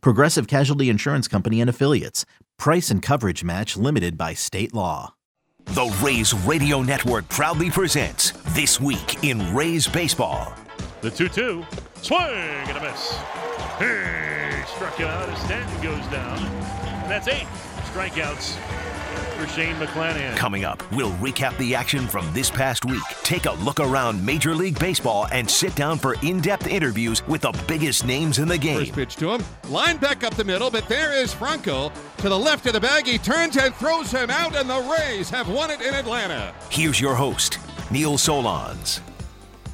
Progressive Casualty Insurance Company and Affiliates. Price and coverage match limited by state law. The Rays Radio Network proudly presents This Week in Rays Baseball. The 2 2. Swing and a miss. He struck him out as Stanton goes down. And that's eight strikeouts for Shane McClanahan. Coming up, we'll recap the action from this past week, take a look around Major League Baseball, and sit down for in depth interviews with the biggest names in the game. First pitch to him. Line back up the middle, but there is Franco to the left of the bag. He turns and throws him out, and the Rays have won it in Atlanta. Here's your host, Neil Solondz.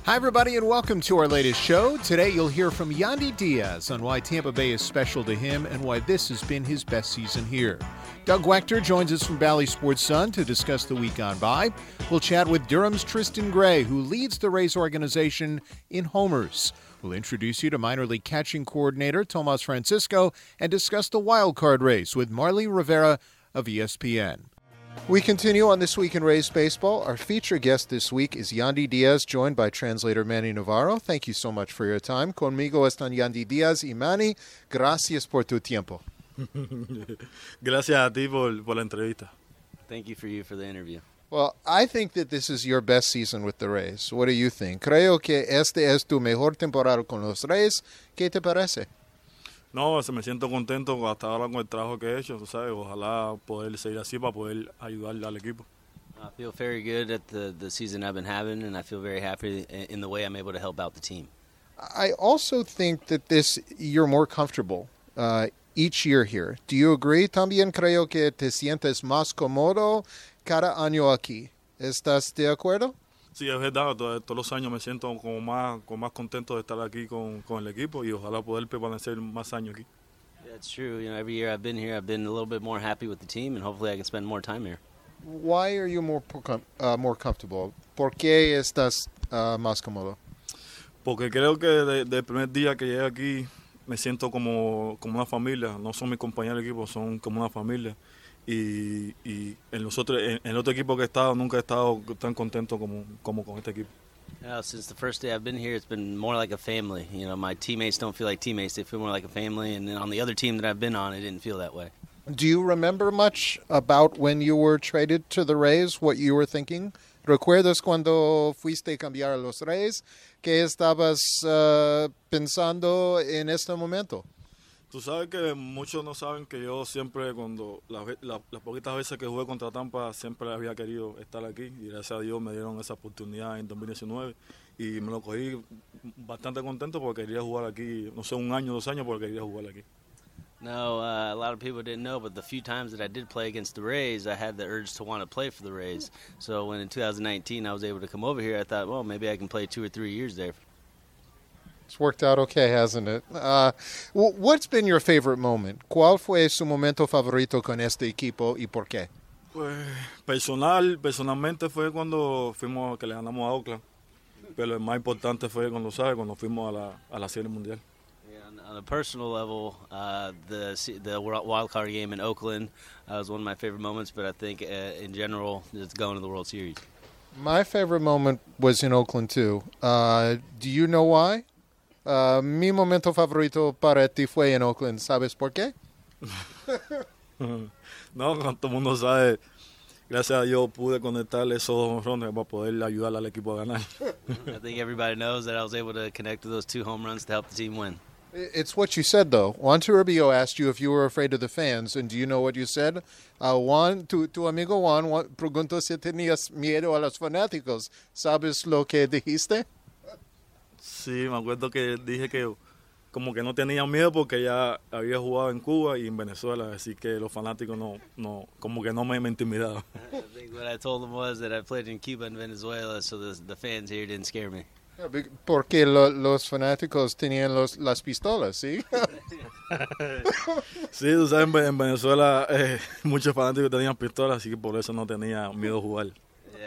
Hi, everybody, and welcome to our latest show. Today, you'll hear from Yandy Diaz on why Tampa Bay is special to him and why this has been his best season here. Doug Waechter joins us from Bally Sports Sun to discuss the week gone by. We'll chat with Durham's Tristan Gray, who leads the Rays organization in homers. We'll introduce you to minor league catching coordinator Tomas Francisco and discuss the wild card race with Marly Rivera of ESPN. We continue on This Week in Rays Baseball. Our feature guest this week is Yandy Diaz, joined by translator Manny Navarro. Thank you so much for your time. Conmigo están Yandy Diaz y Manny. Gracias por tu tiempo. Gracias a ti por, por la entrevista. Thank you for you for the interview. Well, I think that this is your best season with the Rays. What do you think? Creo que este es tu mejor temporada con los Rays. ¿Qué te parece? No, se me siento contento hasta ahora con el trabajo que he hecho, tú sabes, ojalá poder seguir así para poder ayudar al equipo. I feel very good at the, the season I've been having, and I feel very happy in the way I'm able to help out the team. I also think that this you're more comfortable uh, each year here. Do you agree? También creo que te sientes más cómodo cada año aquí. ¿Estás de acuerdo? Sí, es verdad, todos, todos los años me siento como más, como más contento de estar aquí con, con el equipo y ojalá poder permanecer más años aquí. Yeah, it's true. You know, every year I've been here, I've been a little bit more happy with the team, and hopefully I can spend more time here. Why are you more uh, more comfortable? ¿Por qué estás uh, más cómodo? Porque creo que desde el primer día que llegué aquí me siento como, como una familia. No son mis compañeros de equipo, son como una familia. Y, y en los otros, en, en el otro equipo que he estado nunca he estado tan contento como, como con este equipo. Yeah, since the first day I've been here, it's been more like a family. You know, my teammates don't feel like teammates; they feel more like a family. And then on the other team that I've been on, it didn't feel that way. Do you remember much about when you were traded to the Rays? What you were thinking? ¿Recuerdas cuando fuiste a cambiar a los Rays? ¿Qué estabas uh, pensando en este momento? Tú sabes que muchos no saben que yo siempre, cuando la, la, las poquitas veces que jugué contra Tampa, siempre había querido estar aquí y gracias a Dios me dieron esa oportunidad en 2019 y me lo cogí bastante contento porque quería jugar aquí, no sé, un año, dos años porque quería jugar aquí. No, uh, a lot of people didn't know, but the few times that I did play against the Rays, I had the urge to want to play for the Rays. So when in 2019 I was able to come over here, I thought, well, maybe I can play two or three years there. It's worked out okay, hasn't it? Uh, what's been your favorite moment? ¿Cuál fue su momento favorito con este equipo y por qué? Pues personal, personalmente fue cuando fuimos que le ganamos a Oakland, pero el más importante fue cuando sabe cuando fuimos a la a la Serie Mundial. on a personal level, uh, the the wild card game in Oakland uh, was one of my favorite moments. But I think uh, in general, just going to the World Series. My favorite moment was in Oakland too. Uh, do you know why? Uh, mi momento favorito para ti fue en Oakland. ¿Sabes por qué? no, todo el mundo sabe. Gracias a Dios pude conectar esos dos runs para poder ayudar al equipo a ganar. I think everybody knows that I was able to connect to those two home runs to help the team win. It's what you said, though. Juan Toribio asked you if you were afraid of the fans, and do you know what you said? Uh, Juan, tu, tu amigo Juan, Juan preguntó si tenías miedo a los fanáticos. ¿Sabes lo que dijiste? Sí, me acuerdo que dije que como que no tenía miedo porque ya había jugado en Cuba y en Venezuela, así que los fanáticos no, no como que no me, me intimidaban. I think what I told them was that I played in Cuba and Venezuela, so the, the fans here didn't scare me. Porque lo, los fanáticos tenían los, las pistolas, ¿sí? sí, tú sabes, en Venezuela eh, muchos fanáticos tenían pistolas, así que por eso no tenía miedo a jugar.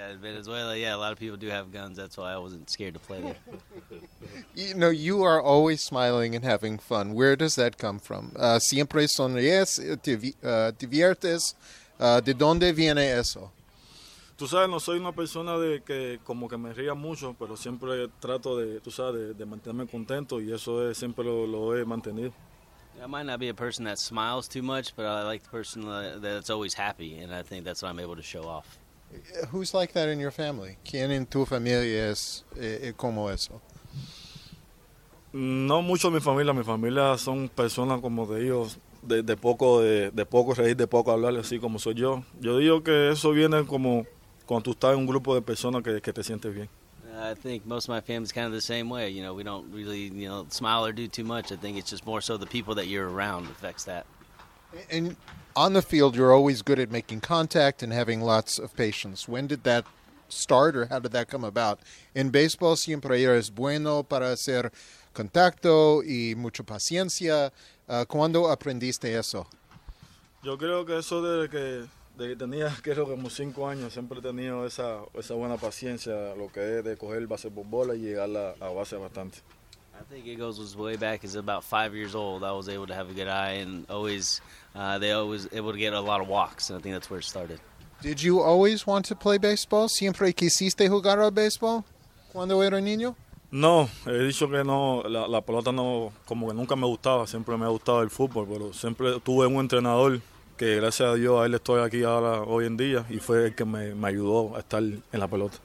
Yeah, in Venezuela, yeah, a lot of people do have guns. That's why I wasn't scared to play there. you know, you are always smiling and having fun. Where does that come from? Uh, siempre sonríes, te uh, diviertes. Uh, ¿De dónde viene eso? Tú sabes, no soy una persona de que como que me ría mucho, pero siempre trato de, tú sabes, de, de mantenerme contento y eso es, siempre lo, lo he mantenido. I might not be a person that smiles too much, but I like the person that's always happy, and I think that's what I'm able to show off. Who's like that in your family? ¿Quién en tu familia es eh, eh, como eso? No mucho mi familia. Mi familia son personas como de ellos, de, de poco de, de, poco reír, de poco hablar, así como soy yo. Yo digo que eso viene como cuando tú estás en un grupo de personas que, que te sientes bien. I think most of my family's kind of the same way. You know, we don't really, you know, smile or do too much. I think it's just more so the people that you're around affects that. And on the field, you're always good at making contact and having lots of patience. When did that start, or how did that come about? In baseball, siempre eres bueno para hacer contacto y mucha paciencia. Uh, ¿Cuándo aprendiste eso? Yo creo que eso desde que, que tenía, creo que como cinco años, siempre he tenido esa, esa buena paciencia, lo que es de coger base por bola y llegar a, a base bastante. I think it goes way back as about five years old. I was able to have a good eye and always uh, they always able to get a lot of walks, and I think that's where it started. Did you always want to play baseball? ¿Siempre quisiste jugar al baseball cuando era niño? No, he dicho que no, la, la, pelota no, como que nunca me gustaba, siempre me ha gustado el fútbol, pero siempre tuve un entrenador que gracias a Dios a él estoy aquí ahora hoy en día y fue el que me, me ayudó a estar en la pelota.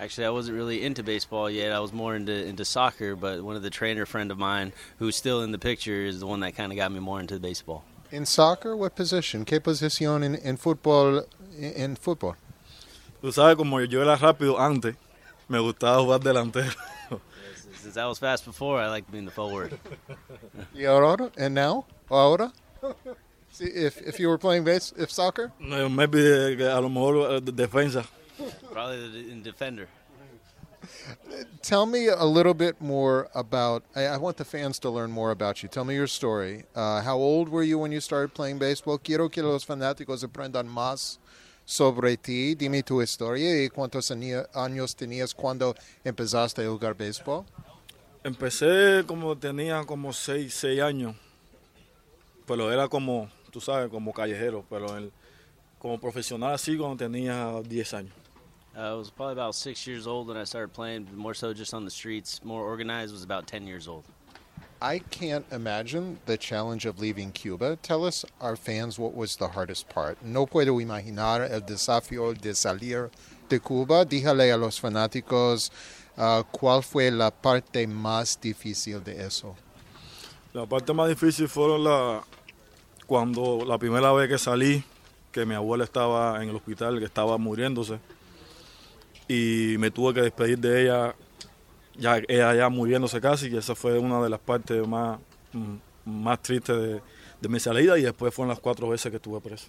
Actually, I wasn't really into baseball yet. I was more into into soccer, but one of the trainer friend of mine who's still in the picture is the one that kind of got me more into baseball. In soccer, what position? ¿Qué posición en, en fútbol? En fútbol. Tú sabes, como yo era rápido antes, me gustaba jugar delantero. Since I was fast before, I liked being the forward. y ahora? And now? Ahora? See, if if you were playing base, if soccer? No, maybe a lo mejor uh, defensa. Probably in defender. Tell me a little bit more about. I, I, want the fans to learn more about you. Tell me your story. Uh, how old were you when you started playing baseball? Quiero que los fanáticos aprendan más sobre ti. Dime tu historia y cuántos años tenías cuando empezaste a jugar béisbol. Empecé como tenía como 6, 6 años, pero era como, tú sabes, como callejero, pero el, como profesional así cuando tenía 10 años. Uh, I was probably about six years old when I started playing, more so just on the streets. More organized was about 10 years old. I can't imagine the challenge of leaving Cuba. Tell us, our fans, what was the hardest part. No puedo imaginar el desafío de salir de Cuba. Díjale a los fanáticos uh, cuál fue la parte más difícil de eso. La parte más difícil fue la, cuando la primera vez que salí, que mi abuela estaba en el hospital, que estaba muriéndose y me tuve que despedir de ella, ya ella ya muriéndose casi, y esa fue una de las partes más, mm, más tristes de, de mi salida y después fueron las cuatro veces que estuve preso.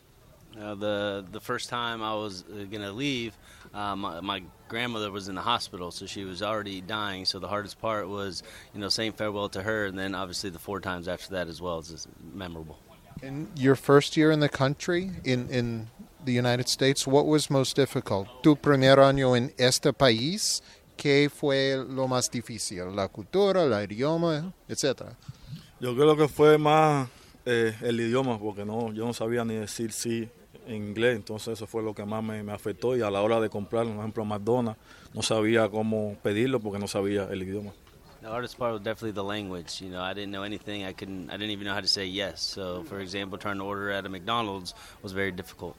Uh, the the first time I was uh, gonna leave, uh, my, my, grandmother was in the hospital, so she was already dying. So the hardest part was, you know, saying farewell to her, and then obviously the four times after that as well is memorable. In your first year in the country, in in the United States, what was most difficult? Tu primer año en este país, ¿qué fue lo más difícil? ¿La cultura, el idioma, etcétera? Yo creo que fue más eh, el idioma, porque no, yo no sabía ni decir sí en inglés, entonces eso fue lo que más me, me afectó y a la hora de comprar, por ejemplo, McDonald's, no sabía cómo pedirlo porque no sabía el idioma. The hardest part was definitely the language. You know, I didn't know anything. I couldn't. I didn't even know how to say yes. So, for example, trying to order at a McDonald's was very difficult.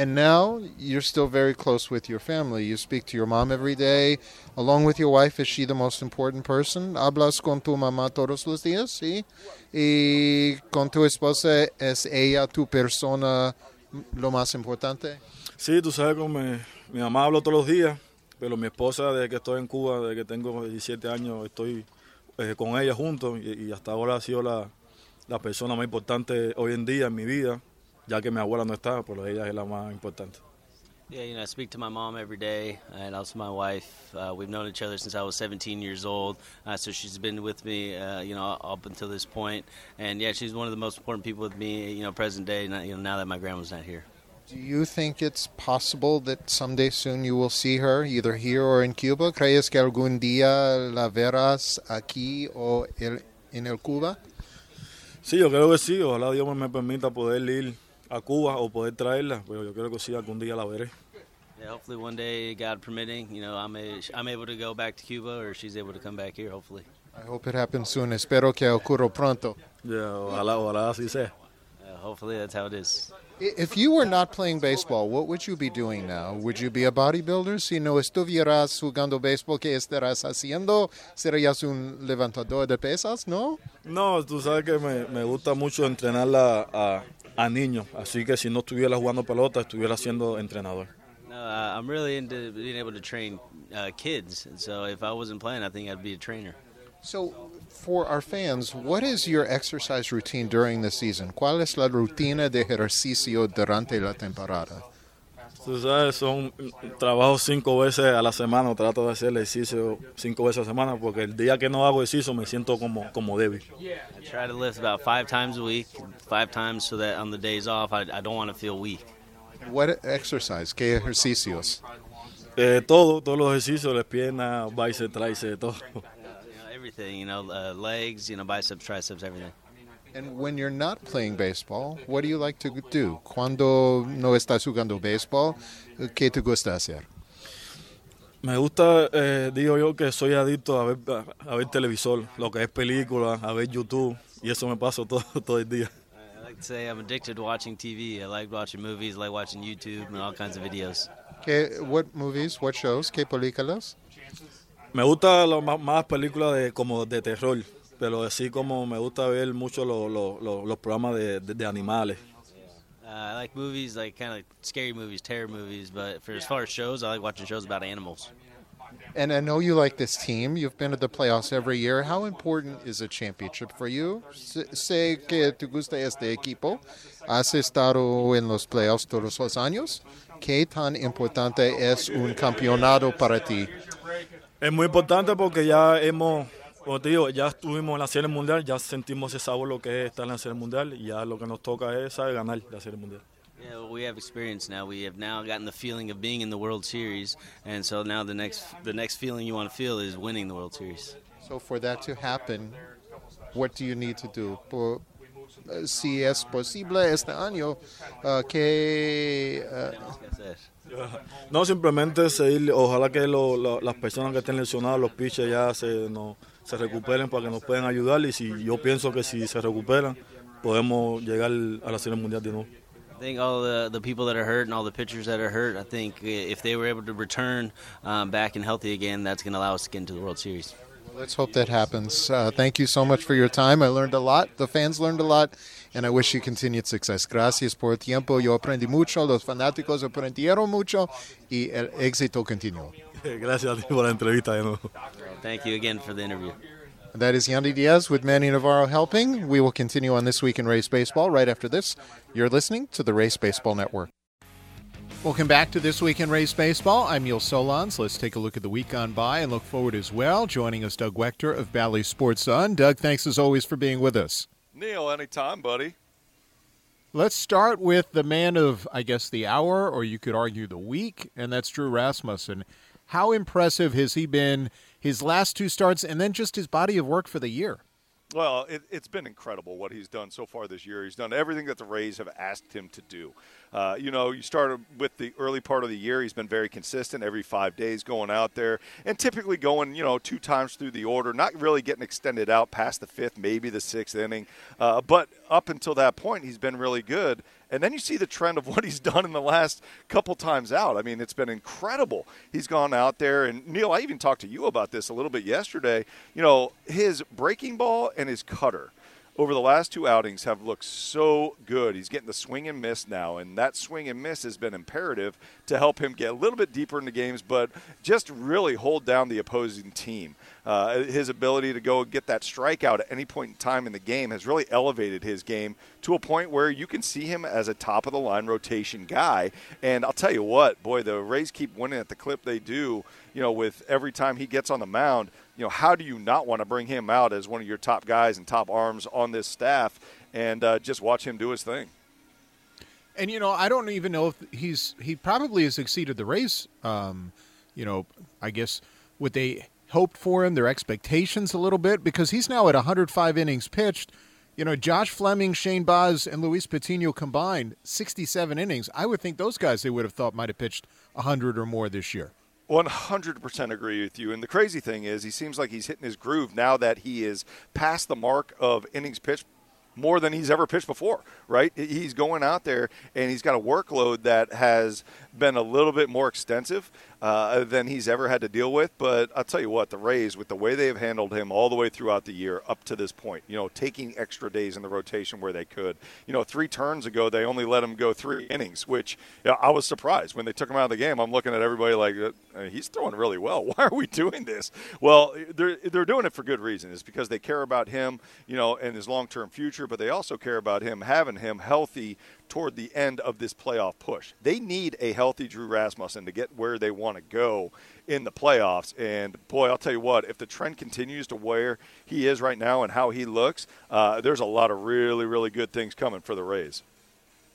And now you're still very close with your family. You speak to your mom every day, along with your wife. Is she the most important person? ¿Hablas con tu mamá todos los días? Sí. ¿Y con tu esposa es ella tu persona lo más importante? Sí, tú sabes con mi, mamá hablo todos los días, pero mi esposa, desde que estoy en Cuba, desde que tengo 17 años, estoy eh, con ella junto y, y, hasta ahora ha sido la, la persona más importante hoy en día en mi vida ya que mi abuela no está, pero ella es la más importante. Yeah, you know, I speak to my mom every day, and also my wife. Uh, we've known each other since I was 17 years old, uh, so she's been with me, uh, you know, up until this point. And yeah, she's one of the most important people with me, you know, present day. You know, now that my grandma's not here. Do you think it's possible that someday soon you will see her, either here or in Cuba? ¿Crees que algún día la verás aquí o en el Cuba? Sí, yo creo que sí. Ojalá Dios me permita poder ir a Cuba o poder traerla, pero yo creo que sí, algún día la veré. Yeah, hopefully one day, God permitting, you know, I'm, a, I'm able to go back to Cuba or she's able to come back here, hopefully. I hope it happens soon. Espero que ocurra pronto. Yeah, ojalá, ojalá así sea. Uh, hopefully that's how it is. If you were not playing baseball, what would you be doing now? Would you be a bodybuilder? Si no estuvieras jugando béisbol, ¿qué estarás haciendo? ¿Serías un levantador de pesas, no? No, tú sabes que me, me gusta mucho entrenarla a, a niños, así que si no estuviera jugando pelota, estuviera siendo entrenador. No, uh, I'm really into being able to train uh, kids, and so if I wasn't playing, I think I'd be a trainer. So, for our fans, what is your exercise routine during the season? ¿Cuál es la rutina de ejercicio durante la temporada? Tú sabes, son trabajo cinco veces a la semana, trato de hacer ejercicio cinco veces a la semana porque el día que no hago ejercicio me siento como, como débil. I try to lift about five times a week, five times so that on the days off, I, I don't want to feel weak. What exercise? ¿Qué ejercicios? Eh, todo, todos los ejercicios, las piernas, bíceps, tríceps, todo. You know, everything, you know, uh, legs, you know, biceps, triceps, everything. And when you're not playing baseball, what do you like to do? Cuando no estás jugando baseball, ¿qué te gusta hacer? Me gusta, eh, digo yo, que soy adicto a ver, a, a ver televisor, lo que es película, a ver YouTube, y eso me paso todo, todo el día. I like to say I'm addicted to watching TV. I like watching movies, I like watching YouTube and all kinds of videos. ¿Qué, what movies, what shows, qué películas? Me gusta lo más, más películas de, como de terror, pero así como me gusta ver mucho lo- lo- lo- los programas de, de- de animales. Uh, I like movies, like kind of like scary movies, terror movies, but for as far as shows, I like watching shows about animals. And I know you like this team. You've been to the playoffs every year. How important is a championship for you? Sé que te gusta este equipo. Has estado en los playoffs todos los años. ¿Qué tan importante es un campeonato para ti? Es muy importante porque ya hemos, como te digo, ya estuvimos en la Serie Mundial, ya sentimos ese sabor lo que es estar en la Serie Mundial y ya lo que nos toca es ganar la Serie Mundial. Yeah, well, we have experience now. We have now gotten the feeling of being in the World Series, and so now the next the next feeling you want to feel is winning the World Series. So for that to happen, what do you need to do? Por- eh, si es posible este año, uh, que uh. No, simplemente seguir, ojalá que lo- lo- las personas que estén lesionadas, los pitchers ya se, no, se recuperen para que nos puedan ayudar y si yo pienso que si se recuperan podemos llegar a la Serie Mundial de nuevo. I think all the the people that are hurt and all the pitchers that are hurt. I think uh, if they were able to return um, back and healthy again, that's going to allow us to get into the World Series. Let's hope that happens. Uh, thank you so much for your time. I learned a lot. The fans learned a lot, and I wish you continued success. Gracias por el tiempo. Yo aprendí mucho. Los fanáticos aprendieron mucho, y el éxito continuó. Gracias a ti por la entrevista de nuevo. Thank you again for the interview. That is Yandy Diaz with Manny Navarro helping. We will continue on this week in Rays baseball right after this. You're listening to the Rays Baseball Network. Welcome back to This Week in Rays Baseball. I'm Neil Solondz. Let's take a look at the week gone by and look forward as well. Joining us, Doug Waechter of Bally Sports Sun. Doug, thanks as always for being with us. Neil, anytime, buddy. Let's start with the man of, I guess, the hour, or you could argue the week, and that's Drew Rasmussen. How impressive has he been his last two starts and then just his body of work for the year? Well, it, it's been incredible what he's done so far this year. He's done everything that the Rays have asked him to do. Uh, you know, you started with the early part of the year. He's been very consistent every five days going out there and typically going, you know, two times through the order, not really getting extended out past the fifth, maybe the sixth inning. Uh, but up until that point, he's been really good. And then you see the trend of what he's done in the last couple times out. I mean, it's been incredible. He's gone out there, and Neil, I even talked to you about this a little bit yesterday. You know, his breaking ball and his cutter. Over the last two outings have looked so good. He's getting the swing and miss now, and that swing and miss has been imperative to help him get a little bit deeper into games, but just really hold down the opposing team. Uh, his ability to go get that strikeout at any point in time in the game has really elevated his game to a point where you can see him as a top of the line rotation guy. And I'll tell you what, boy, the Rays keep winning at the clip they do. You know, with every time he gets on the mound, you know, how do you not want to bring him out as one of your top guys and top arms on this staff and uh, just watch him do his thing? And you know, I don't even know if he's he probably has exceeded the Rays. Um, you know, I guess what they hoped for him, their expectations a little bit, because he's now at 105 innings pitched. You know, Josh Fleming, Shane Baz, and Luis Patino combined 67 innings. I would think those guys they would have thought might have pitched 100 or more this year. 100% agree with you. And the crazy thing is, he seems like he's hitting his groove now that he is past the mark of innings pitched more than he's ever pitched before, right? He's going out there and he's got a workload that has been a little bit more extensive uh, than he's ever had to deal with. But I'll tell you what, the Rays, with the way they have handled him all the way throughout the year up to this point, you know, taking extra days in the rotation where they could. You know, three turns ago, they only let him go three innings, which you know, I was surprised. When they took him out of the game, I'm looking at everybody like, uh, he's throwing really well. Why are we doing this? Well, they're, they're doing it for good reason. It's because they care about him, you know, and his long term future, but they also care about him having him healthy toward the end of this playoff push. They need a healthy Drew Rasmussen to get where they want to go in the playoffs. And boy, I'll tell you what, if the trend continues to where he is right now and how he looks, uh, there's a lot of really, really good things coming for the Rays.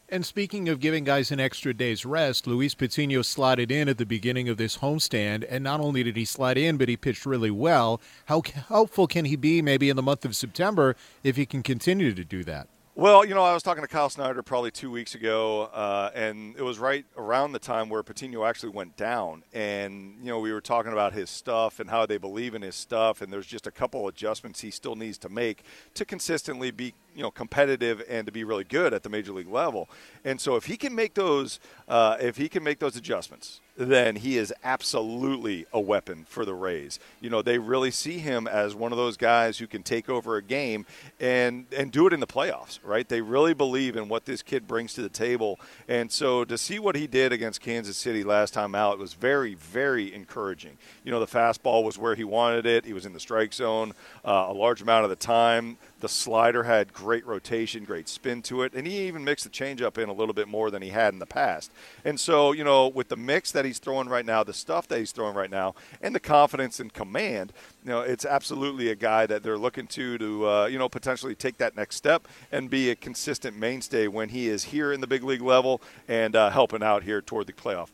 And speaking of giving guys an extra day's rest, Luis Patino slotted in at the beginning of this homestand, and not only did he slide in, but he pitched really well. How helpful can he be maybe in the month of September if he can continue to do that? Well, you know, I was talking to Kyle Snyder probably two weeks ago, uh, and it was right around the time where Patino actually went down. And, you know, we were talking about his stuff and how they believe in his stuff, and there's just a couple adjustments he still needs to make to consistently be, you know, competitive and to be really good at the major league level. And so if he can make those, uh, if he can make those adjustments, then he is absolutely a weapon for the Rays. You know, they really see him as one of those guys who can take over a game and and do it in the playoffs, right? They really believe in what this kid brings to the table. And so to see what he did against Kansas City last time out was very very encouraging. You know, the fastball was where he wanted it. He was in the strike zone uh, a large amount of the time. The slider had great rotation, great spin to it, and he even mixed the changeup in a little bit more than he had in the past. And so, you know, with the mix that he's throwing right now, the stuff that he's throwing right now, and the confidence and command, you know, it's absolutely a guy that they're looking to to uh, you know potentially take that next step and be a consistent mainstay when he is here in the big league level and uh, helping out here toward the playoff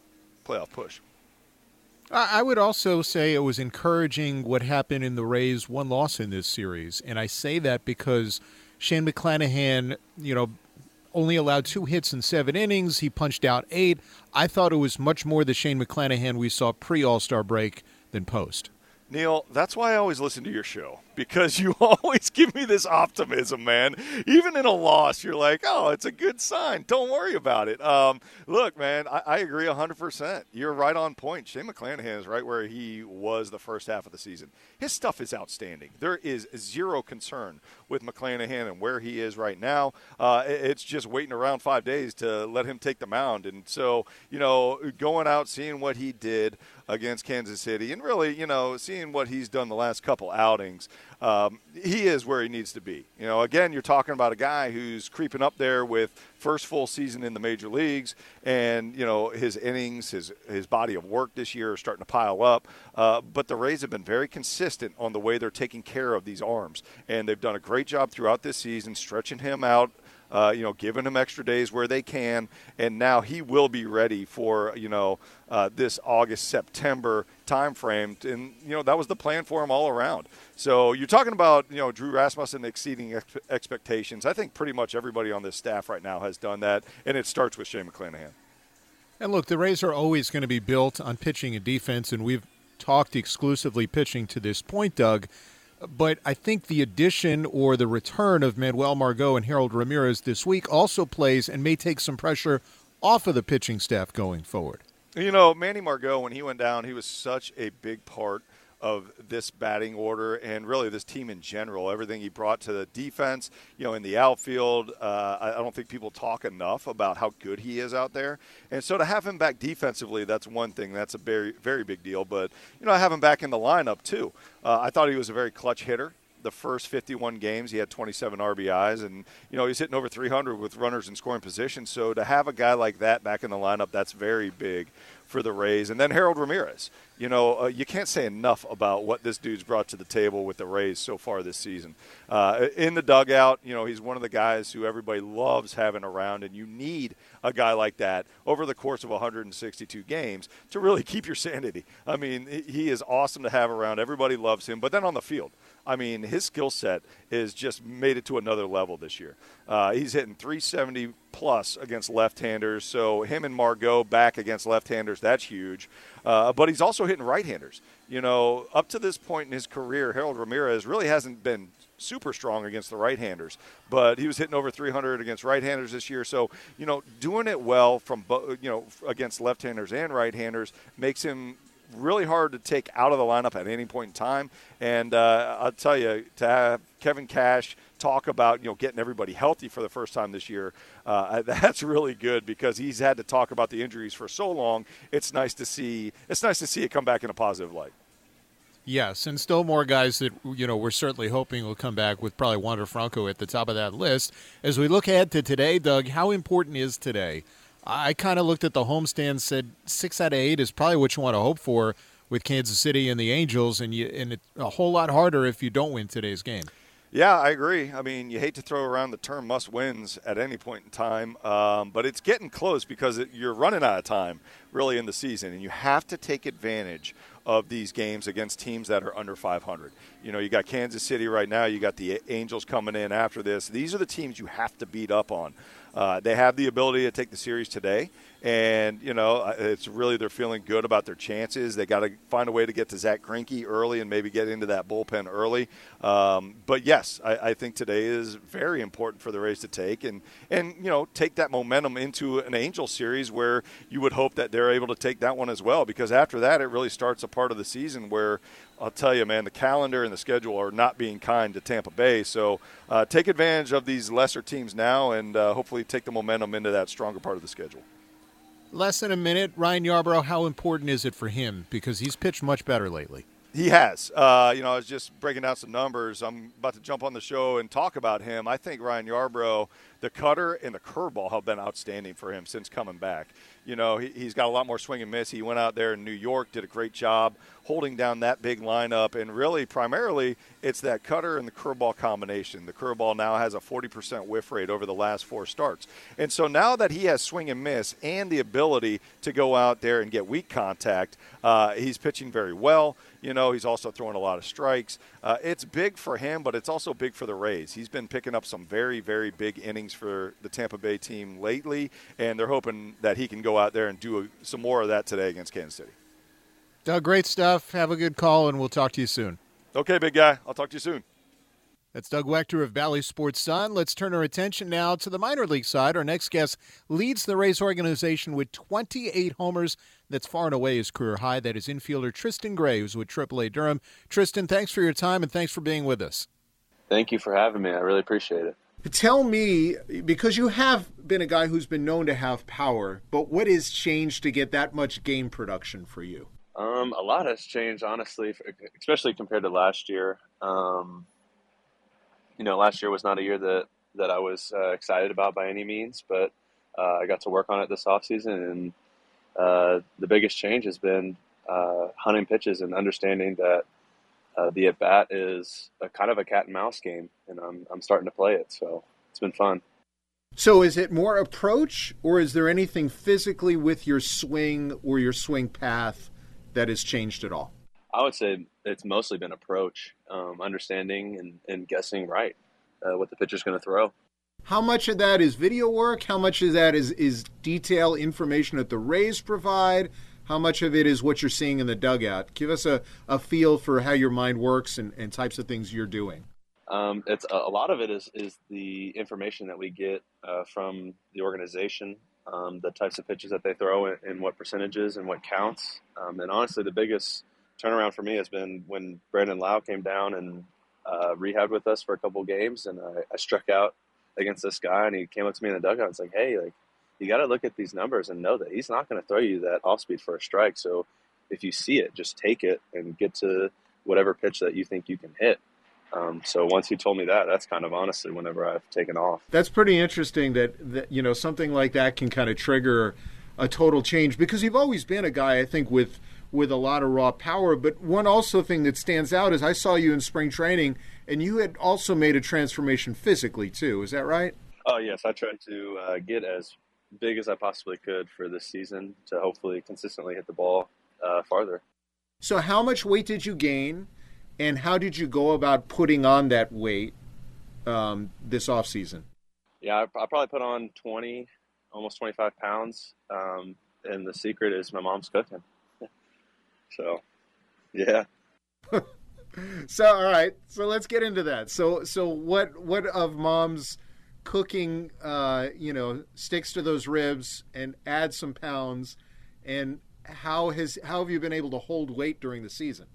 playoff push. I would also say it was encouraging what happened in the Rays' one loss in this series. And I say that because Shane McClanahan, you know, only allowed two hits in seven innings. He punched out eight. I thought it was much more the Shane McClanahan we saw pre All Star break than post. Neil, that's why I always listen to your show because you always give me this optimism, man. Even in a loss, you're like, oh, it's a good sign. Don't worry about it. Um, look, man, I, I, agree 100%. You're right on point. Shane McClanahan is right where he was the first half of the season. His stuff is outstanding. There is zero concern with McClanahan and where he is right now. Uh, it's just waiting around five days to let him take the mound. And so, you know, going out, seeing what he did against Kansas City, and really, you know, seeing what he's done the last couple outings – um, he is where he needs to be. You know, again, you're talking about a guy who's creeping up there with first full season in the major leagues, and you know his innings, his his body of work this year is starting to pile up. Uh, but the Rays have been very consistent on the way they're taking care of these arms, and they've done a great job throughout this season, stretching him out uh, you know, giving him extra days where they can, and now he will be ready for you know uh, this August September timeframe, and you know that was the plan for him all around. So you're talking about you know Drew Rasmussen exceeding ex- expectations. I think pretty much everybody on this staff right now has done that, and it starts with Shane McClanahan. And look, the Rays are always going to be built on pitching and defense, and we've talked exclusively pitching to this point, Doug. But I think the addition or the return of Manuel Margot and Harold Ramirez this week also plays and may take some pressure off of the pitching staff going forward. You know, Manny Margot, when he went down, he was such a big part of this batting order and really this team in general. Everything he brought to the defense, you know, in the outfield. Uh, I don't think people talk enough about how good he is out there. And so to have him back defensively, that's one thing. That's a very, very big deal. But, you know, I have him back in the lineup, too. Uh, I thought he was a very clutch hitter the first 51 games, he had 27 RBIs, and you know he's hitting over 300 with runners in scoring position. So to have a guy like that back in the lineup, that's very big for the Rays. And then Harold Ramirez. You know, uh, you can't say enough about what this dude's brought to the table with the Rays so far this season. Uh, in the dugout, you know, he's one of the guys who everybody loves having around, and you need a guy like that over the course of 162 games to really keep your sanity. I mean, he is awesome to have around. Everybody loves him. But then on the field, I mean, his skill set is just made it to another level this year. Uh, he's hitting 370 plus against left-handers. So him and Margot back against left-handers, that's huge. Uh, but he's also hitting right-handers. You know, up to this point in his career, Harold Ramirez really hasn't been super strong against the right-handers, but he was hitting over 300 against right-handers this year. So you know, doing it well from you know against left-handers and right-handers makes him really hard to take out of the lineup at any point in time. And uh, I'll tell you, to have Kevin Cash talk about you know getting everybody healthy for the first time this year, uh, that's really good because he's had to talk about the injuries for so long. It's nice to see. It's nice to see it come back in a positive light. Yes, and still more guys that you know we're certainly hoping will come back with probably Wander Franco at the top of that list. As we look ahead to today, Doug, how important is today? I kind of looked at the homestand, said six out of eight is probably what you want to hope for with Kansas City and the Angels, and you and it's a whole lot harder if you don't win today's game. Yeah, I agree. I mean, you hate to throw around the term must wins at any point in time, um, but it's getting close because it, you're running out of time really in the season, and you have to take advantage of these games against teams that are under 500. You know, you got Kansas City right now, you got the Angels coming in after this. These are the teams you have to beat up on. Uh, they have the ability to take the series today, and you know it's really they're feeling good about their chances. They got to find a way to get to Zack Greinke early and maybe get into that bullpen early. Um, but yes, I, I, think today is very important for the Rays to take and and you know take that momentum into an Angel series where you would hope that they're able to take that one as well because after that it really starts a part of the season where I'll tell you, man, the calendar and the schedule are not being kind to Tampa Bay. So uh, take advantage of these lesser teams now and uh, hopefully take the momentum into that stronger part of the schedule. Less than a minute. Ryan Yarbrough, how important is it for him? Because he's pitched much better lately. He has. Uh, you know, I was just breaking down some numbers. I'm about to jump on the show and talk about him. I think Ryan Yarbrough, the cutter and the curveball have been outstanding for him since coming back. You know, he, has got a lot more swing and miss. He went out there in New York, did a great job holding down that big lineup. And really, primarily, it's that cutter and the curveball combination. The curveball now has a 40% whiff rate over the last four starts. And so now that he has swing and miss and the ability to go out there and get weak contact, uh, he's pitching very well. You know, he's also throwing a lot of strikes. Uh, it's big for him, but it's also big for the Rays. He's been picking up some very, very big innings for the Tampa Bay team lately, and they're hoping that he can go out there and do a, some more of that today against Kansas City. Doug, great stuff. Have a good call, and we'll talk to you soon. Okay, big guy. I'll talk to you soon. That's Doug Waechter of Bally Sports Sun. Let's turn our attention now to the minor league side. Our next guest leads the Rays organization with 28 homers. That's far and away his career high. That is infielder Tristan Gray with AAA Durham. Tristan, thanks for your time and thanks for being with us. Thank you for having me. I really appreciate it. Tell me, because you have been a guy who's been known to have power, but what has changed to get that much game production for you? Um, a lot has changed, honestly, especially compared to last year. Um, you know, last year was not a year that that I was uh, excited about by any means, but uh, I got to work on it this offseason, and uh, the biggest change has been uh, hunting pitches and understanding that uh, the at bat is a kind of a cat and mouse game, and I'm I'm starting to play it, so it's been fun. So, is it more approach, or is there anything physically with your swing or your swing path that has changed at all? I would say it's mostly been approach, um, understanding and, and guessing right uh, what the pitcher's going to throw. How much of that is video work? How much of that is, is detail information that the Rays provide? How much of it is what you're seeing in the dugout? Give us a, a feel for how your mind works and, and types of things you're doing. Um, it's a, a, lot of it is, is the information that we get uh, from the organization, um, the types of pitches that they throw and, and what percentages and what counts. Um, and honestly, the biggest turnaround for me has been when Brandon Lowe came down and uh, rehabbed with us for a couple games, and I, I struck out against this guy, and he came up to me in the dugout and was like, "Hey, like you got to look at these numbers and know that he's not going to throw you that off speed for a strike. So if you see it, just take it and get to whatever pitch that you think you can hit." Um, so once he told me that, that's kind of honestly whenever I've taken off. That's pretty interesting. That, that you know something like that can kind of trigger a total change because you've always been a guy I think with with a lot of raw power. But one also thing that stands out is I saw you in spring training and you had also made a transformation physically too. Is that right? Oh yes, I tried to uh, get as big as I possibly could for this season to hopefully consistently hit the ball uh, farther. So how much weight did you gain? And how did you go about putting on that weight um, this off season? Yeah, I, I, probably put on 20, almost 25 pounds. Um, and the secret is my mom's cooking. So, yeah. so, all right. So let's get into that. So, so what, what of mom's cooking, uh, you know, sticks to those ribs and add some pounds and how has, how have you been able to hold weight during the season?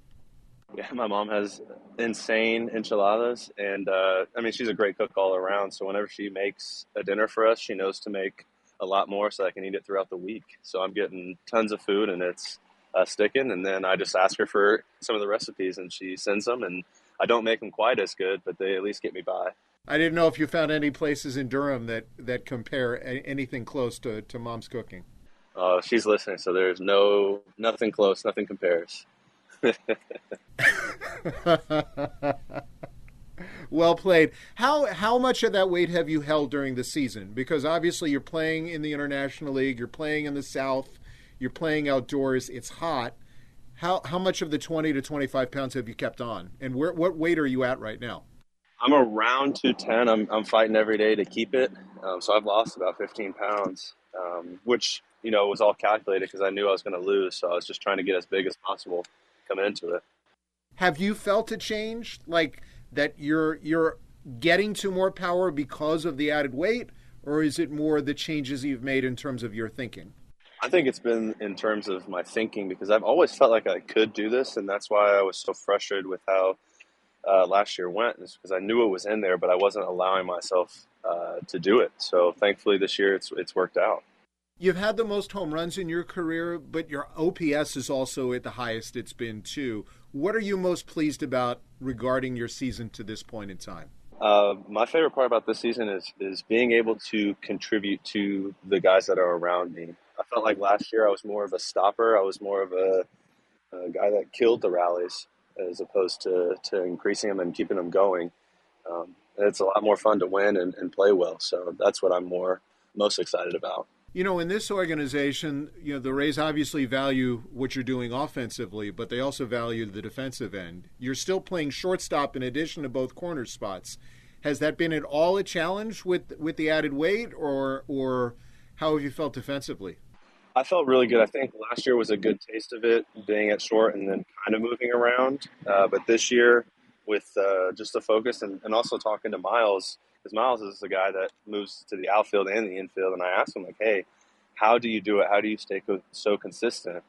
Yeah, my mom has insane enchiladas, and uh, I mean she's a great cook all around. So whenever she makes a dinner for us, she knows to make a lot more so I can eat it throughout the week. So I'm getting tons of food, and it's uh, sticking. And then I just ask her for some of the recipes, and she sends them. And I don't make them quite as good, but they at least get me by. I didn't know if you found any places in Durham that that compare anything close to to mom's cooking. Uh, she's listening, so there's no nothing close, nothing compares. well played. How how much of that weight have you held during the season? Because obviously you're playing in the International League, you're playing in the South, you're playing outdoors. It's hot. How how much of the 20 to 25 pounds have you kept on? And where what weight are you at right now? I'm around 210. I'm I'm fighting every day to keep it. Um, so I've lost about 15 pounds, um, which you know was all calculated because I knew I was going to lose. So I was just trying to get as big as possible coming into it. Have you felt a change, like that you're you're getting to more power because of the added weight, or is it more the changes you've made in terms of your thinking? I think it's been in terms of my thinking because I've always felt like I could do this, and that's why I was so frustrated with how uh, last year went. Is because I knew it was in there, but I wasn't allowing myself uh, to do it. So thankfully, this year it's it's worked out. You've had the most home runs in your career, but your OPS is also at the highest it's been too. What are you most pleased about regarding your season to this point in time? Uh, my favorite part about this season is is being able to contribute to the guys that are around me. I felt like last year I was more of a stopper. I was more of a, a guy that killed the rallies as opposed to, to increasing them and keeping them going. Um, it's a lot more fun to win and, and play well. So that's what I'm more most excited about. You know, in this organization, you know, the Rays obviously value what you're doing offensively, but they also value the defensive end. You're still playing shortstop in addition to both corner spots. Has that been at all a challenge with with the added weight, or or how have you felt defensively? I felt really good. I think last year was a good taste of it, being at short and then kind of moving around. Uh, but this year, with uh, just the focus and, and also talking to Miles, because Miles is the guy that moves to the outfield and the infield. And I asked him, like, hey, how do you do it? How do you stay co- so consistent?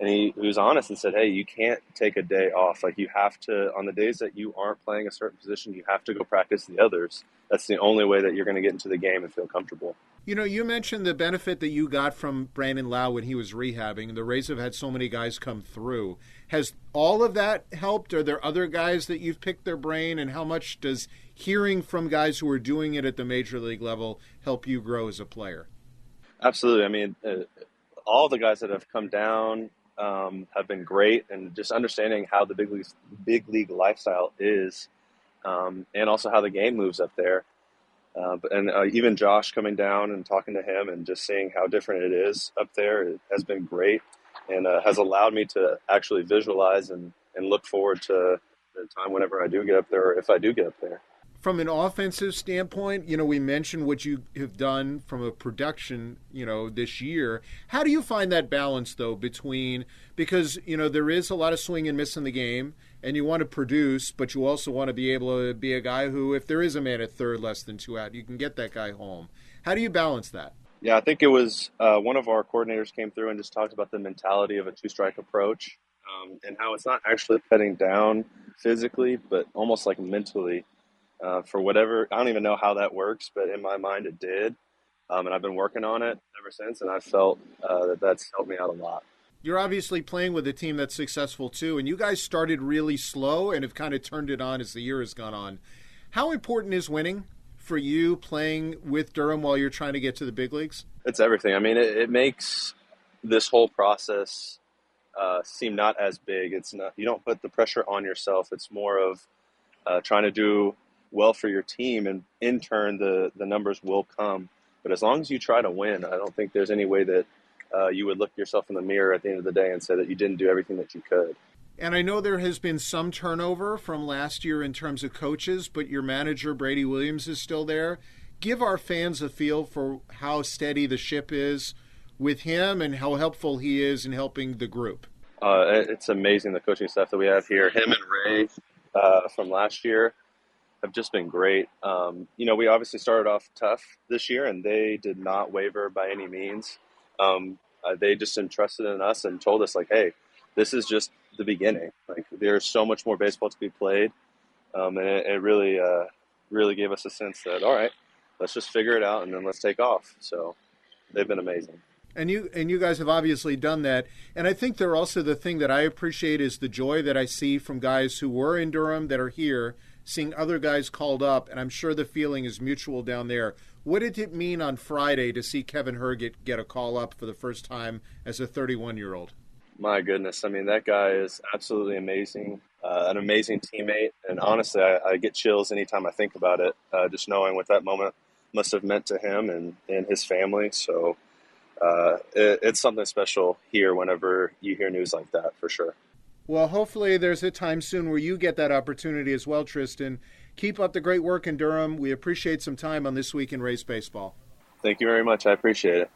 And he, he was honest and said, hey, you can't take a day off. Like, you have to, on the days that you aren't playing a certain position, you have to go practice the others. That's the only way that you're going to get into the game and feel comfortable. You know, you mentioned the benefit that you got from Brandon Lowe when he was rehabbing. The Rays have had so many guys come through. Has all of that helped? Are there other guys that you've picked their brain? And how much does hearing from guys who are doing it at the major league level help you grow as a player? Absolutely. I mean, uh, all the guys that have come down um, have been great, and just understanding how the big league big league lifestyle is, um, and also how the game moves up there. Uh, and uh, even Josh coming down and talking to him and just seeing how different it is up there it has been great and uh, has allowed me to actually visualize and, and look forward to the time whenever I do get up there or if I do get up there from an offensive standpoint, you know, we mentioned what you have done from a production, you know, this year. How do you find that balance though between because, you know, there is a lot of swing and miss in the game and you want to produce, but you also want to be able to be a guy who if there is a man at third less than 2 out, you can get that guy home. How do you balance that? Yeah, I think it was uh, one of our coordinators came through and just talked about the mentality of a two strike approach. um, and how it's not actually cutting down physically, but almost like mentally. Uh, for whatever, I don't even know how that works, but in my mind it did. Um, and I've been working on it ever since, and I felt uh, that that's helped me out a lot. You're obviously playing with a team that's successful too, and you guys started really slow and have kind of turned it on as the year has gone on. How important is winning for you playing with Durham while you're trying to get to the big leagues? It's everything. I mean, it, it makes this whole process uh, seem not as big. It's not you don't put the pressure on yourself. It's more of uh, trying to do well for your team, and in turn, the the numbers will come. But as long as you try to win, I don't think there's any way that uh, you would look yourself in the mirror at the end of the day and say that you didn't do everything that you could. And I know there has been some turnover from last year in terms of coaches, but your manager, Brady Williams, is still there. Give our fans a feel for how steady the ship is with him and how helpful he is in helping the group. Uh, it's amazing the coaching staff that we have here. Him and Ray uh, from last year have just been great. Um, you know, we obviously started off tough this year, and they did not waver by any means um, uh, they just entrusted in us and told us like, hey, this is just the beginning. Like there's so much more baseball to be played, um, and it, it really, uh, really gave us a sense that all right, let's just figure it out and then let's take off. So they've been amazing. And you and you guys have obviously done that. And I think they're also the thing that I appreciate is the joy that I see from guys who were in Durham that are here, seeing other guys called up, and I'm sure the feeling is mutual down there. What did it mean on Friday to see Kevin Herget get a call up for the first time as a 31 year old? My goodness. I mean, that guy is absolutely amazing, uh, an amazing teammate. And honestly, I, I, get chills anytime I think about it, uh, just knowing what that moment must have meant to him and, and his family. So uh, it, it's something special here whenever you hear news like that, for sure. Well, hopefully, there's a time soon where you get that opportunity as well, Tristan. Keep up the great work in Durham. We appreciate some time on This Week in Rays Baseball. Thank you very much. I appreciate it.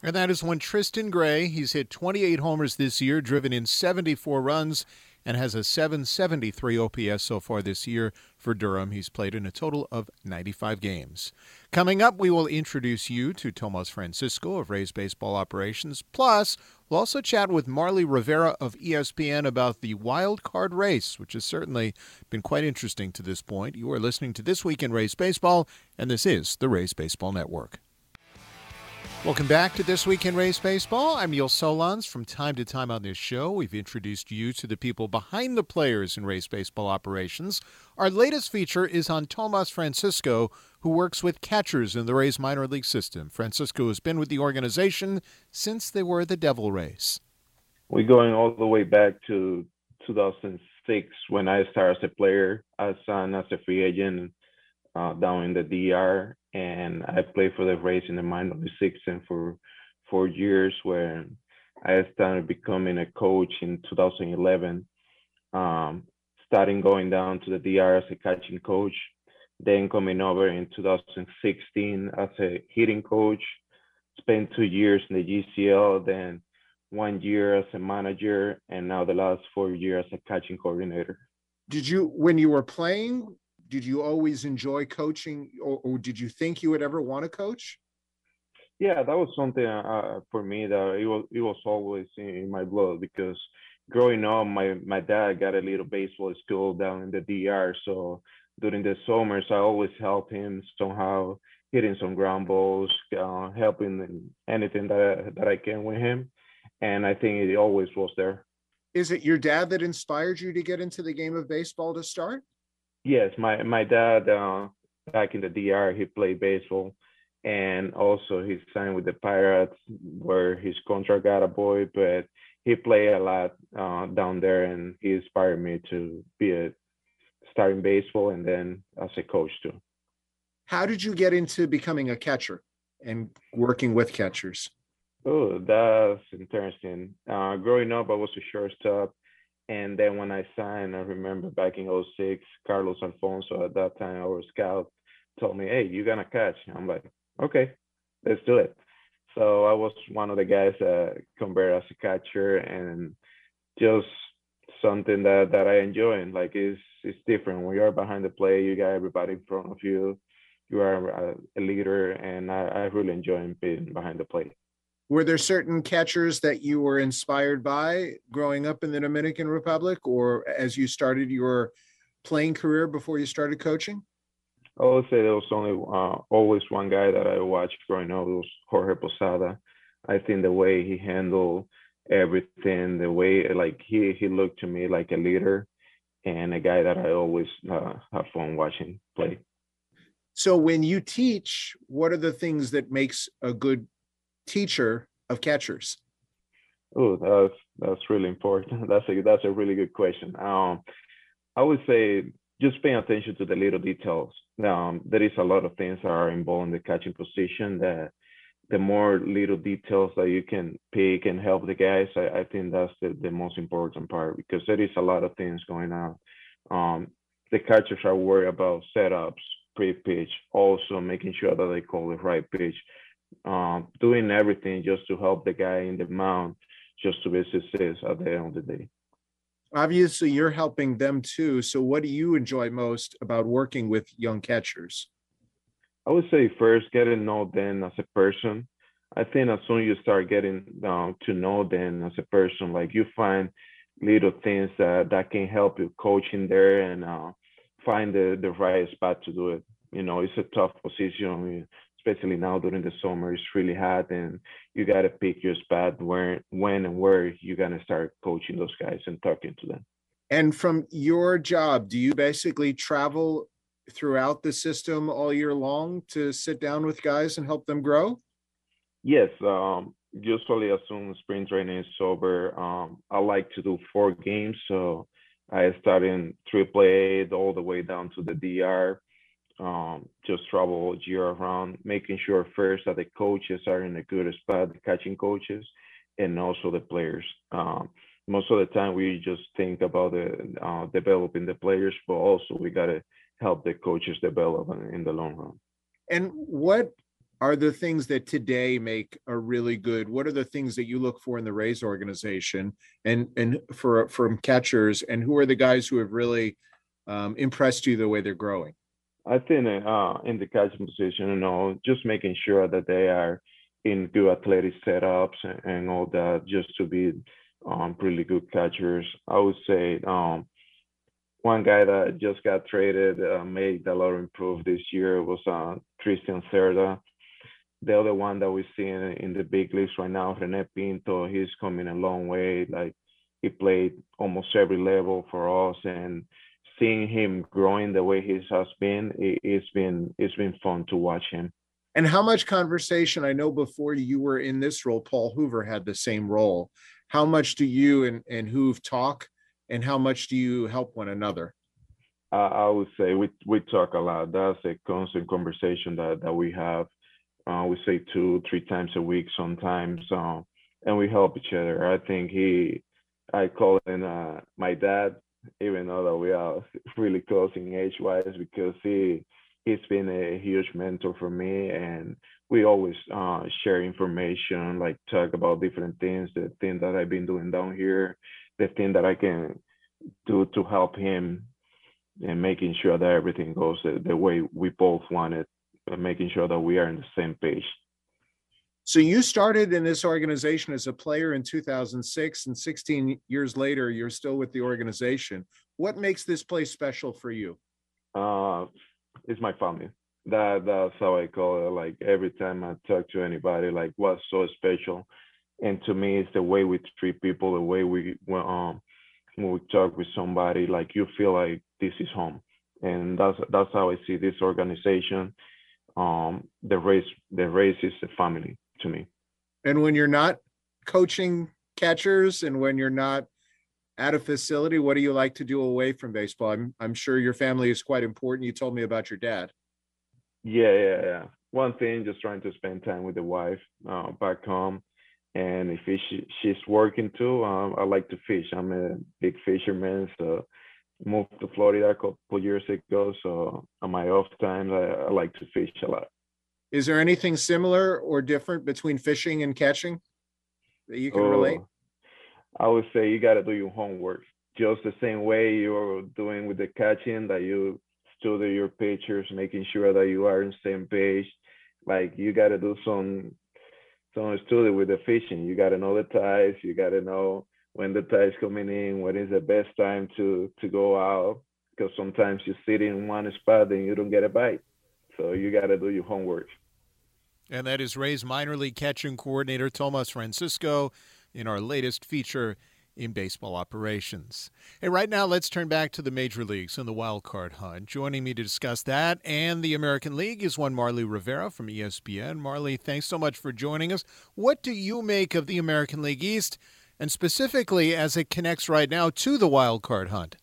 And that is one Tristan Gray. He's hit 28 homers this year, driven in 74 runs, and has a 773 OPS so far this year for Durham. He's played in a total of 95 games. Coming up, we will introduce you to Tomas Francisco of Rays Baseball Operations. Plus, we'll also chat with Marly Rivera of ESPN about the wild card race, which has certainly been quite interesting to this point. You are listening to This Week in Rays Baseball, and this is the Rays Baseball Network. Welcome back to This Week in Rays Baseball. I'm Neil Solondz. From time to time on this show, we've introduced you to the people behind the players in Rays Baseball operations. Our latest feature is on Tomas Francisco, who works with catchers in the Rays minor league system. Francisco has been with the organization since they were the Devil Rays. We're going all the way back to 2006 when I started as a player. I signed as a free agent uh, down in the DR and I played for the Rays in the minor league system for four years. Where I started becoming a coach in 2011, um, starting going down to the DR as a catching coach, then coming over in 2016 as a hitting coach. Spent two years in the GCL, then one year as a manager, and now the last four years as a catching coordinator. Did you, when you were playing, did you always enjoy coaching or, or, did you think you would ever want to coach? Yeah that was something uh, for me that it was it was always in my blood because growing up my my dad got a little baseball school down in the dr so during the summers i always helped him somehow hitting some ground balls uh, helping anything that I, that i can with him and i think it always was there. Is it your dad that inspired you to get into the game of baseball to start Yes, my my dad uh, back in the DR he played baseball, and also he signed with the Pirates where his contract got a boy, but he played a lot uh, down there, and he inspired me to be a starting baseball and then as a coach too. How did you get into becoming a catcher and working with catchers? Oh, that's interesting. Uh, growing up, I was a shortstop and then when I signed, I remember back in 06, Carlos Alfonso at that time, our scout, told me, hey, you're going to catch. I'm like, okay, let's do it. So I was one of the guys that converted as a catcher and just something that, that I enjoy. And like it's, it's different. When you're behind the play, you got everybody in front of you. You are a, a leader, and I, I really enjoy being behind the plate. Were there certain catchers that you were inspired by growing up in the Dominican Republic or as you started your playing career before you started coaching? I would say there was only uh, always one guy that I watched growing up. It was Jorge Posada. I think the way he handled everything, the way like he he looked to me like a leader and a guy that I always uh, have fun watching play. So when you teach, what are the things that makes a good teacher of catchers? Oh, that's that's really important. That's a that's a really good question. Um, I would say just paying attention to the little details. Um, there is a lot of things that are involved in the catching position that the more little details that you can pick and help the guys, I, I think that's the, the most important part because there is a lot of things going on. Um, the catchers are worried about setups, pre-pitch, also making sure that they call the right pitch, um, doing everything just to help the guy in the mound, just to be success at the end of the day. Obviously, you're helping them too. So, what do you enjoy most about working with young catchers? I would say first get to know them as a person. I think as soon as you start getting uh, to know them as a person, like you find little things that that can help you coaching there and uh, find the the right spot to do it. You know, it's a tough position, especially now during the summer. It's really hot, and you got to pick your spot where, when, and where you're gonna start coaching those guys and talking to them. And from your job, do you basically travel throughout the system all year long to sit down with guys and help them grow? Yes, um, usually as soon as spring training is over, um, I like to do four games. So I start in AAA all the way down to the DR. Um, just travel year around, making sure first that the coaches are in a good spot, the catching coaches, and also the players. Um, most of the time, we just think about the, uh, developing the players, but also we gotta help the coaches develop in the long run. And what are the things that today make a really good? What are the things that you look for in the Rays organization and and for from catchers? And who are the guys who have really um, impressed you the way they're growing? I think uh, in the catching position, you know, just making sure that they are in good athletic setups and, and all that, just to be um, really good catchers. I would say um, one guy that just got traded uh, made a lot of improve this year was uh, Cristian Cerda. The other one that we see in, in the big leagues right now, Rene Pinto, he's coming a long way. Like he played almost every level for us, and seeing him growing the way he has been, it, it's been it's been fun to watch him. And how much conversation? I know before you were in this role, Paul Hoover had the same role. How much do you and and Hoove talk and how much do you help one another? Uh, I would say we we talk a lot. That's a constant conversation that that we have. Uh, we say two, three times a week sometimes, uh, and we help each other. I think he, I call him uh, my dad, even though that we are really close in age wise, because he he's been a huge mentor for me, and we always uh, share information, like talk about different things, the things that I've been doing down here, the thing that I can do to help him and making sure that everything goes the, the way we both want it, and making sure that we are in the same page. So you started in this organization as a player in 2006, and 16 years later, you're still with the organization. What makes this place special for you? Uh, it's my family. That that's how I call it. Like every time I talk to anybody, like what's so special, and to me, it's the way we treat people, the way we um when we talk with somebody, like you feel like this is home, and that's that's how I see this organization. Um, the Rays, the Rays is a family to me. And when you're not coaching catchers, and when you're not at a facility, what do you like to do away from baseball? I'm I'm sure your family is quite important. You told me about your dad. Yeah, yeah, yeah. One thing, just trying to spend time with the wife uh, back home and if she, she's working too, um, I like to fish. I'm a big fisherman, so moved to Florida a couple years ago. So on my off times, I, I like to fish a lot. Is there anything similar or different between fishing and catching that you can oh, relate? I would say you got to do your homework just the same way you're doing with the catching that you study your pictures, making sure that you are on the same page. Like you got to do some some understood with the fishing. You got to know the tides. You got to know when the tide's coming in. When is the best time to to go out? Because sometimes you sit in one spot and you don't get a bite. So you got to do your homework. And that is Rays minor league catching coordinator Tomas Francisco in our latest feature in baseball operations. Hey, right now, let's turn back to the major leagues and the wild card hunt. Joining me to discuss that and the American League is one Marly Rivera from ESPN. Marley, thanks so much for joining us. What do you make of the American League East, and specifically as it connects right now to the wild card hunt?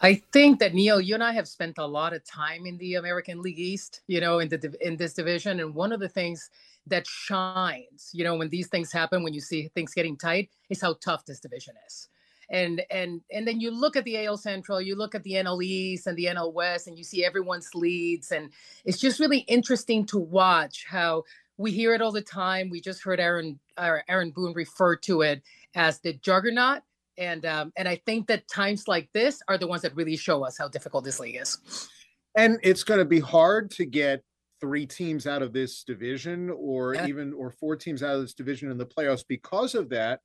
I think that Neil, you and I have spent a lot of time in the American League East, you know, in the in this division, and one of the things that shines, you know, when these things happen, when you see things getting tight, is how tough this division is. And and and then you look at the AL Central, you look at the NL East and the NL West, and you see everyone's leads, and it's just really interesting to watch how we hear it all the time. We just heard Aaron uh, Aaron Boone refer to it as the juggernaut, and um, and I think that times like this are the ones that really show us how difficult this league is. And it's going to be hard to get three teams out of this division or yeah. even or four teams out of this division in the playoffs because of that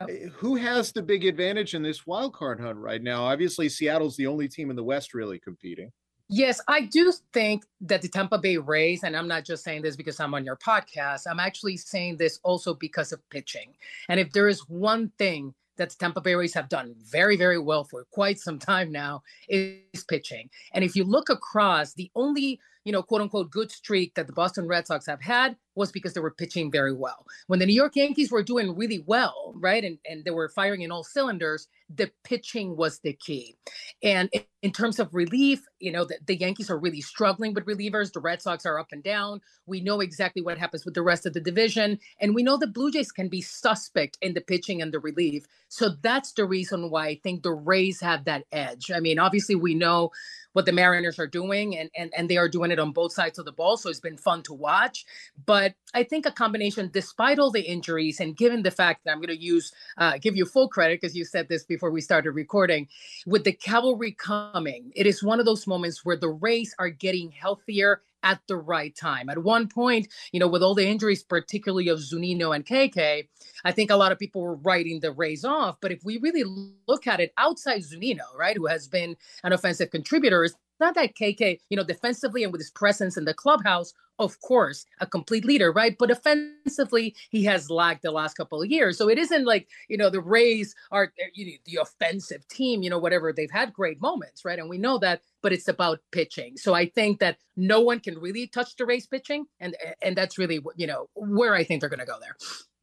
oh. who has the big advantage in this wild card hunt right now obviously seattle's the only team in the west really competing yes i do think that the tampa bay rays and i'm not just saying this because i'm on your podcast i'm actually saying this also because of pitching and if there is one thing that the Tampa Bay Rays have done very, very well for quite some time now is pitching. And if you look across, the only you know, quote unquote, good streak that the Boston Red Sox have had was because they were pitching very well. When the New York Yankees were doing really well, right, and, and they were firing in all cylinders, the pitching was the key. And in terms of relief, you know, the, the Yankees are really struggling with relievers. The Red Sox are up and down. We know exactly what happens with the rest of the division. And we know the Blue Jays can be suspect in the pitching and the relief. So that's the reason why I think the Rays have that edge. I mean, obviously, we know what the Mariners are doing, and, and, and they are doing it on both sides of the ball. So it's been fun to watch. But I think a combination, despite all the injuries, and given the fact that I'm going to use, uh, give you full credit because you said this before we started recording, with the cavalry coming, it is one of those moments where the Rays are getting healthier at the right time. At one point, you know, with all the injuries, particularly of Zunino and KK, I think a lot of people were writing the Rays off. But if we really look at it outside Zunino, right, who has been an offensive contributor, it's not that KK, you know, defensively and with his presence in the clubhouse, of course, a complete leader, right? But offensively, he has lagged the last couple of years. So it isn't like, you know, the Rays are uh, you know, the offensive team, you know, whatever. They've had great moments, right? And we know that, but it's about pitching. So I think that no one can really touch the Rays pitching. And, and that's really, you know, where I think they're going to go there.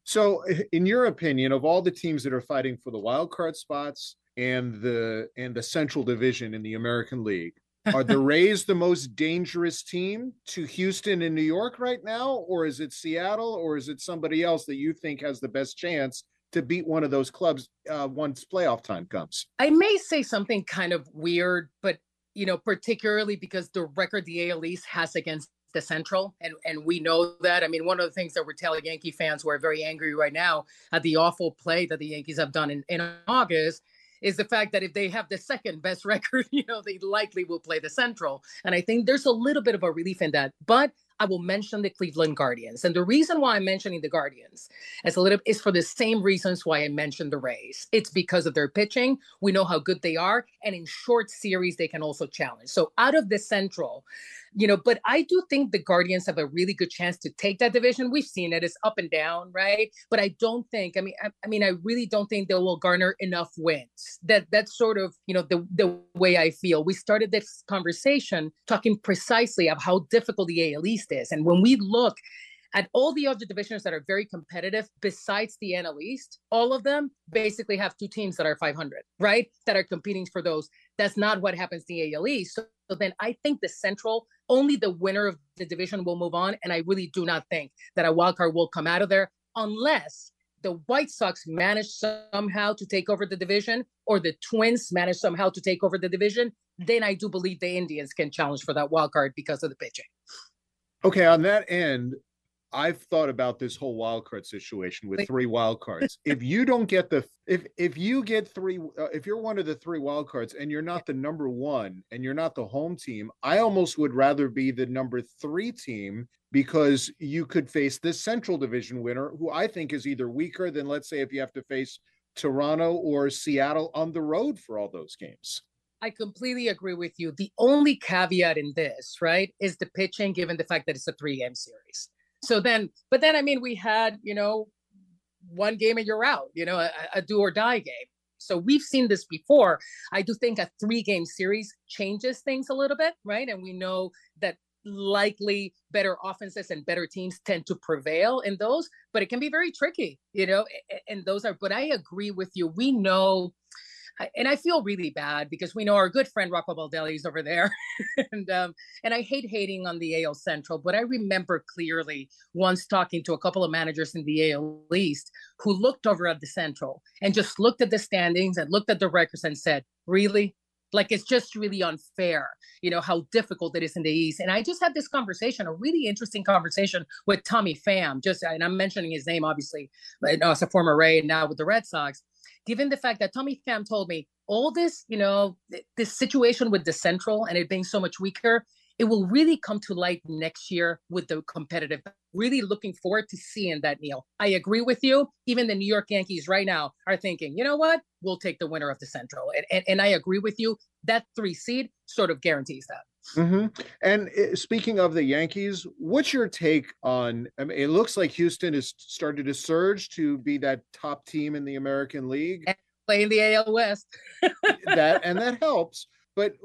So, in your opinion, of all the teams that are fighting for the wild card spots and the and the Central Division in the American League, are the Rays the most dangerous team to Houston and New York right now, or is it Seattle, or is it somebody else that you think has the best chance to beat one of those clubs uh, once playoff time comes? I may say something kind of weird, but you know, particularly because the record the AL East has against the Central, and and we know that. I mean, one of the things that we're telling Yankee fans who are very angry right now at the awful play that the Yankees have done in, in August is the fact that if they have the second best record, you know, they likely will play the Central. And I think there's a little bit of a relief in that. But I will mention the Cleveland Guardians. And the reason why I'm mentioning the Guardians is a little is for the same reasons why I mentioned the Rays. It's because of their pitching. We know how good they are. And in short series, they can also challenge. So out of the Central, you know, but I do think the Guardians have a really good chance to take that division. We've seen it; it's up and down, right? But I don't think. I mean, I, I mean, I really don't think they will garner enough wins. That that's sort of you know the the way I feel. We started this conversation talking precisely of how difficult the AL East is, and when we look at all the other divisions that are very competitive besides the NL East, all of them basically have two teams that are 500, right? That are competing for those. That's not what happens in the AL East. So, so then I think the Central, only the winner of the division will move on. And I really do not think that a wild card will come out of there unless the White Sox manage somehow to take over the division or the Twins manage somehow to take over the division. Then I do believe the Indians can challenge for that wild card because of the pitching. Okay, on that end, I've thought about this whole wild card situation with three wild cards. if you don't get the if if you get three uh, if you're one of the three wild cards and you're not the number 1 and you're not the home team, I almost would rather be the number 3 team because you could face this Central Division winner who I think is either weaker than let's say if you have to face Toronto or Seattle on the road for all those games. I completely agree with you. The only caveat in this, right, is the pitching, given the fact that it's a three game series. So then, but then, I mean, we had, you know, one game and you're out, you know, a, a do or die game. So we've seen this before. I do think a three game series changes things a little bit, right? And we know that likely better offenses and better teams tend to prevail in those, but it can be very tricky, you know, and those are, but I agree with you. We know and I feel really bad because we know our good friend Rocco Baldelli is over there, and um, and I hate hating on the AL Central, but I remember clearly once talking to a couple of managers in the AL East who looked over at the Central and just looked at the standings and looked at the records and said, "Really, like it's just really unfair you know how difficult it is in the east. And i just had this conversation a really interesting conversation with tommy pham just and i'm mentioning his name obviously but as a former ray and now with the red sox given the fact that Tommy Pham told me all this, you know, this situation with the Central and it being so much weaker, it will really come to light next year with the competitive. Really looking forward to seeing that, Neil. I agree with you. Even the New York Yankees right now are thinking, you know what? We'll take the winner of the Central. And, and, and I agree with you. That three seed sort of guarantees that. Mm-hmm. And uh, speaking of the Yankees, what's your take on? I mean, it looks like Houston has started to surge to be that top team in the American League, and playing the AL West. that and that helps. But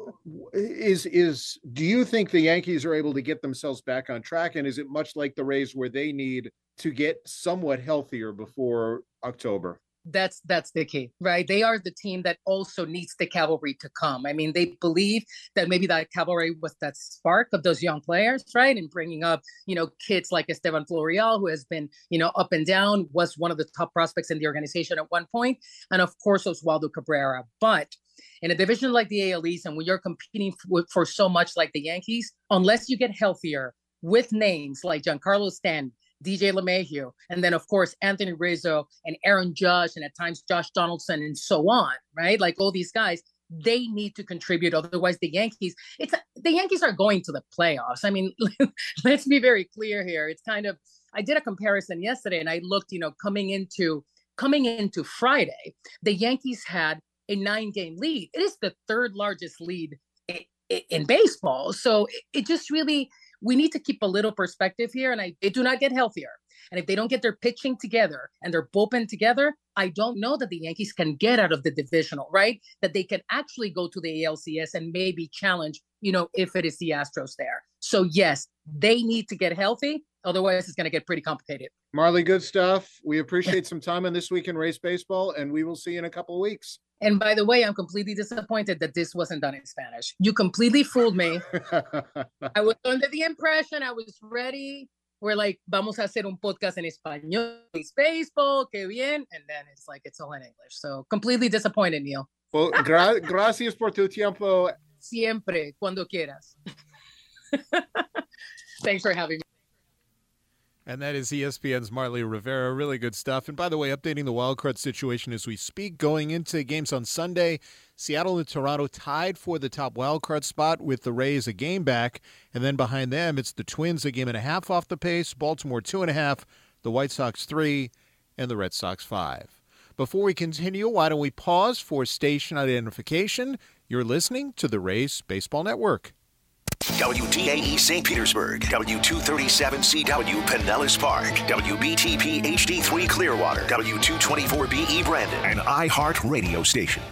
is is do you think the Yankees are able to get themselves back on track? And is it much like the Rays where they need to get somewhat healthier before October? that's that's the key right they are the team that also needs the cavalry to come i mean they believe that maybe that cavalry was that spark of those young players right and bringing up you know kids like estevan florial who has been you know up and down was one of the top prospects in the organization at one point and of course oswaldo cabrera but in a division like the AL East, and when you're competing for, for so much like the Yankees, unless you get healthier with names like Giancarlo Stanton, DJ LeMahieu, and then of course Anthony Rizzo and Aaron Judge, and at times Josh Donaldson, and so on, right? Like all these guys, they need to contribute. Otherwise, the Yankees, it's the Yankees are going to the playoffs. I mean, let's be very clear here. It's kind of I did a comparison yesterday, and I looked, you know, coming into coming into Friday, the Yankees had a nine-game lead. It is the third largest lead in, in baseball. So it just really we need to keep a little perspective here. And I, they do not get healthier. And if they don't get their pitching together and their bullpen together, I don't know that the Yankees can get out of the divisional, right? That they can actually go to the ALCS and maybe challenge, you know, if it is the Astros there. So, yes, they need to get healthy. Otherwise, it's going to get pretty complicated. Marly, good stuff. We appreciate some time on this week in Rays baseball, and we will see you in a couple of weeks. And by the way, I'm completely disappointed that this wasn't done in Spanish. You completely fooled me. I was under the impression I was ready. We're like, vamos a hacer un podcast en español, baseball, que bien. And then it's like, it's all in English. So completely disappointed, Neil. Well, gra- gracias por tu tiempo. Siempre, cuando quieras. Thanks for having me. And that is ESPN's Marly Rivera. Really good stuff. And by the way, updating the wildcard situation as we speak, going into games on Sunday, Seattle and Toronto tied for the top wildcard spot with the Rays a game back. And then behind them, it's the Twins a game and a half off the pace, Baltimore two and a half, the White Sox three, and the Red Sox five. Before we continue, why don't we pause for station identification? You're listening to the Rays Baseball Network. WDAE St. Petersburg, W237CW Pinellas Park, WBTP HD3 Clearwater, W224BE Brandon, and iHeart Radio Station.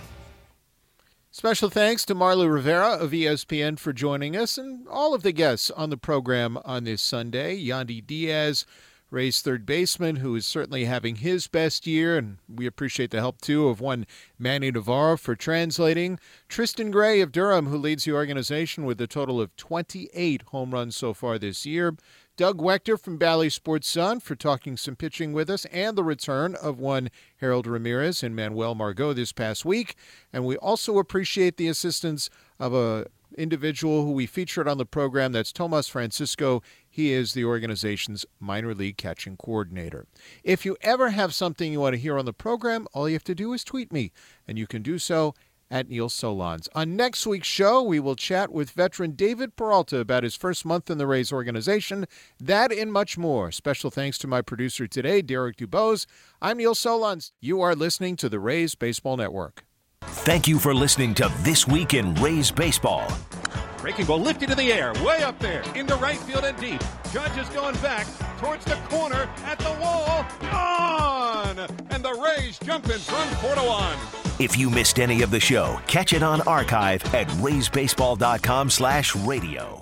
Special thanks to Marly Rivera of ESPN for joining us and all of the guests on the program on this Sunday. Yandy Diaz, Ray's third baseman, who is certainly having his best year, and we appreciate the help too of one Manny Navarro for translating. Tristan Gray of Durham, who leads the organization with a total of 28 home runs so far this year. Doug Waechter from Bally Sports Sun for talking some pitching with us, and the return of one Harold Ramirez and Manuel Margot this past week. And we also appreciate the assistance of a individual who we featured on the program. That's Tomas Francisco He is the organization's minor league catching coordinator. If you ever have something you want to hear on the program, all you have to do is tweet me, and you can do so at Neil Solondz. On next week's show, we will chat with veteran David Peralta about his first month in the Rays organization. That and much more. Special thanks to my producer today, Derek Dubose. I'm Neil Solondz. You are listening to the Rays Baseball Network. Thank you for listening to This Week in Rays Baseball. Breaking ball lifted in the air, way up there, into right field and deep. Judge is going back towards the corner at the wall. Gone! And the Rays jump in front 4 to 1. If you missed any of the show, catch it on archive at raysbaseball.com slash radio.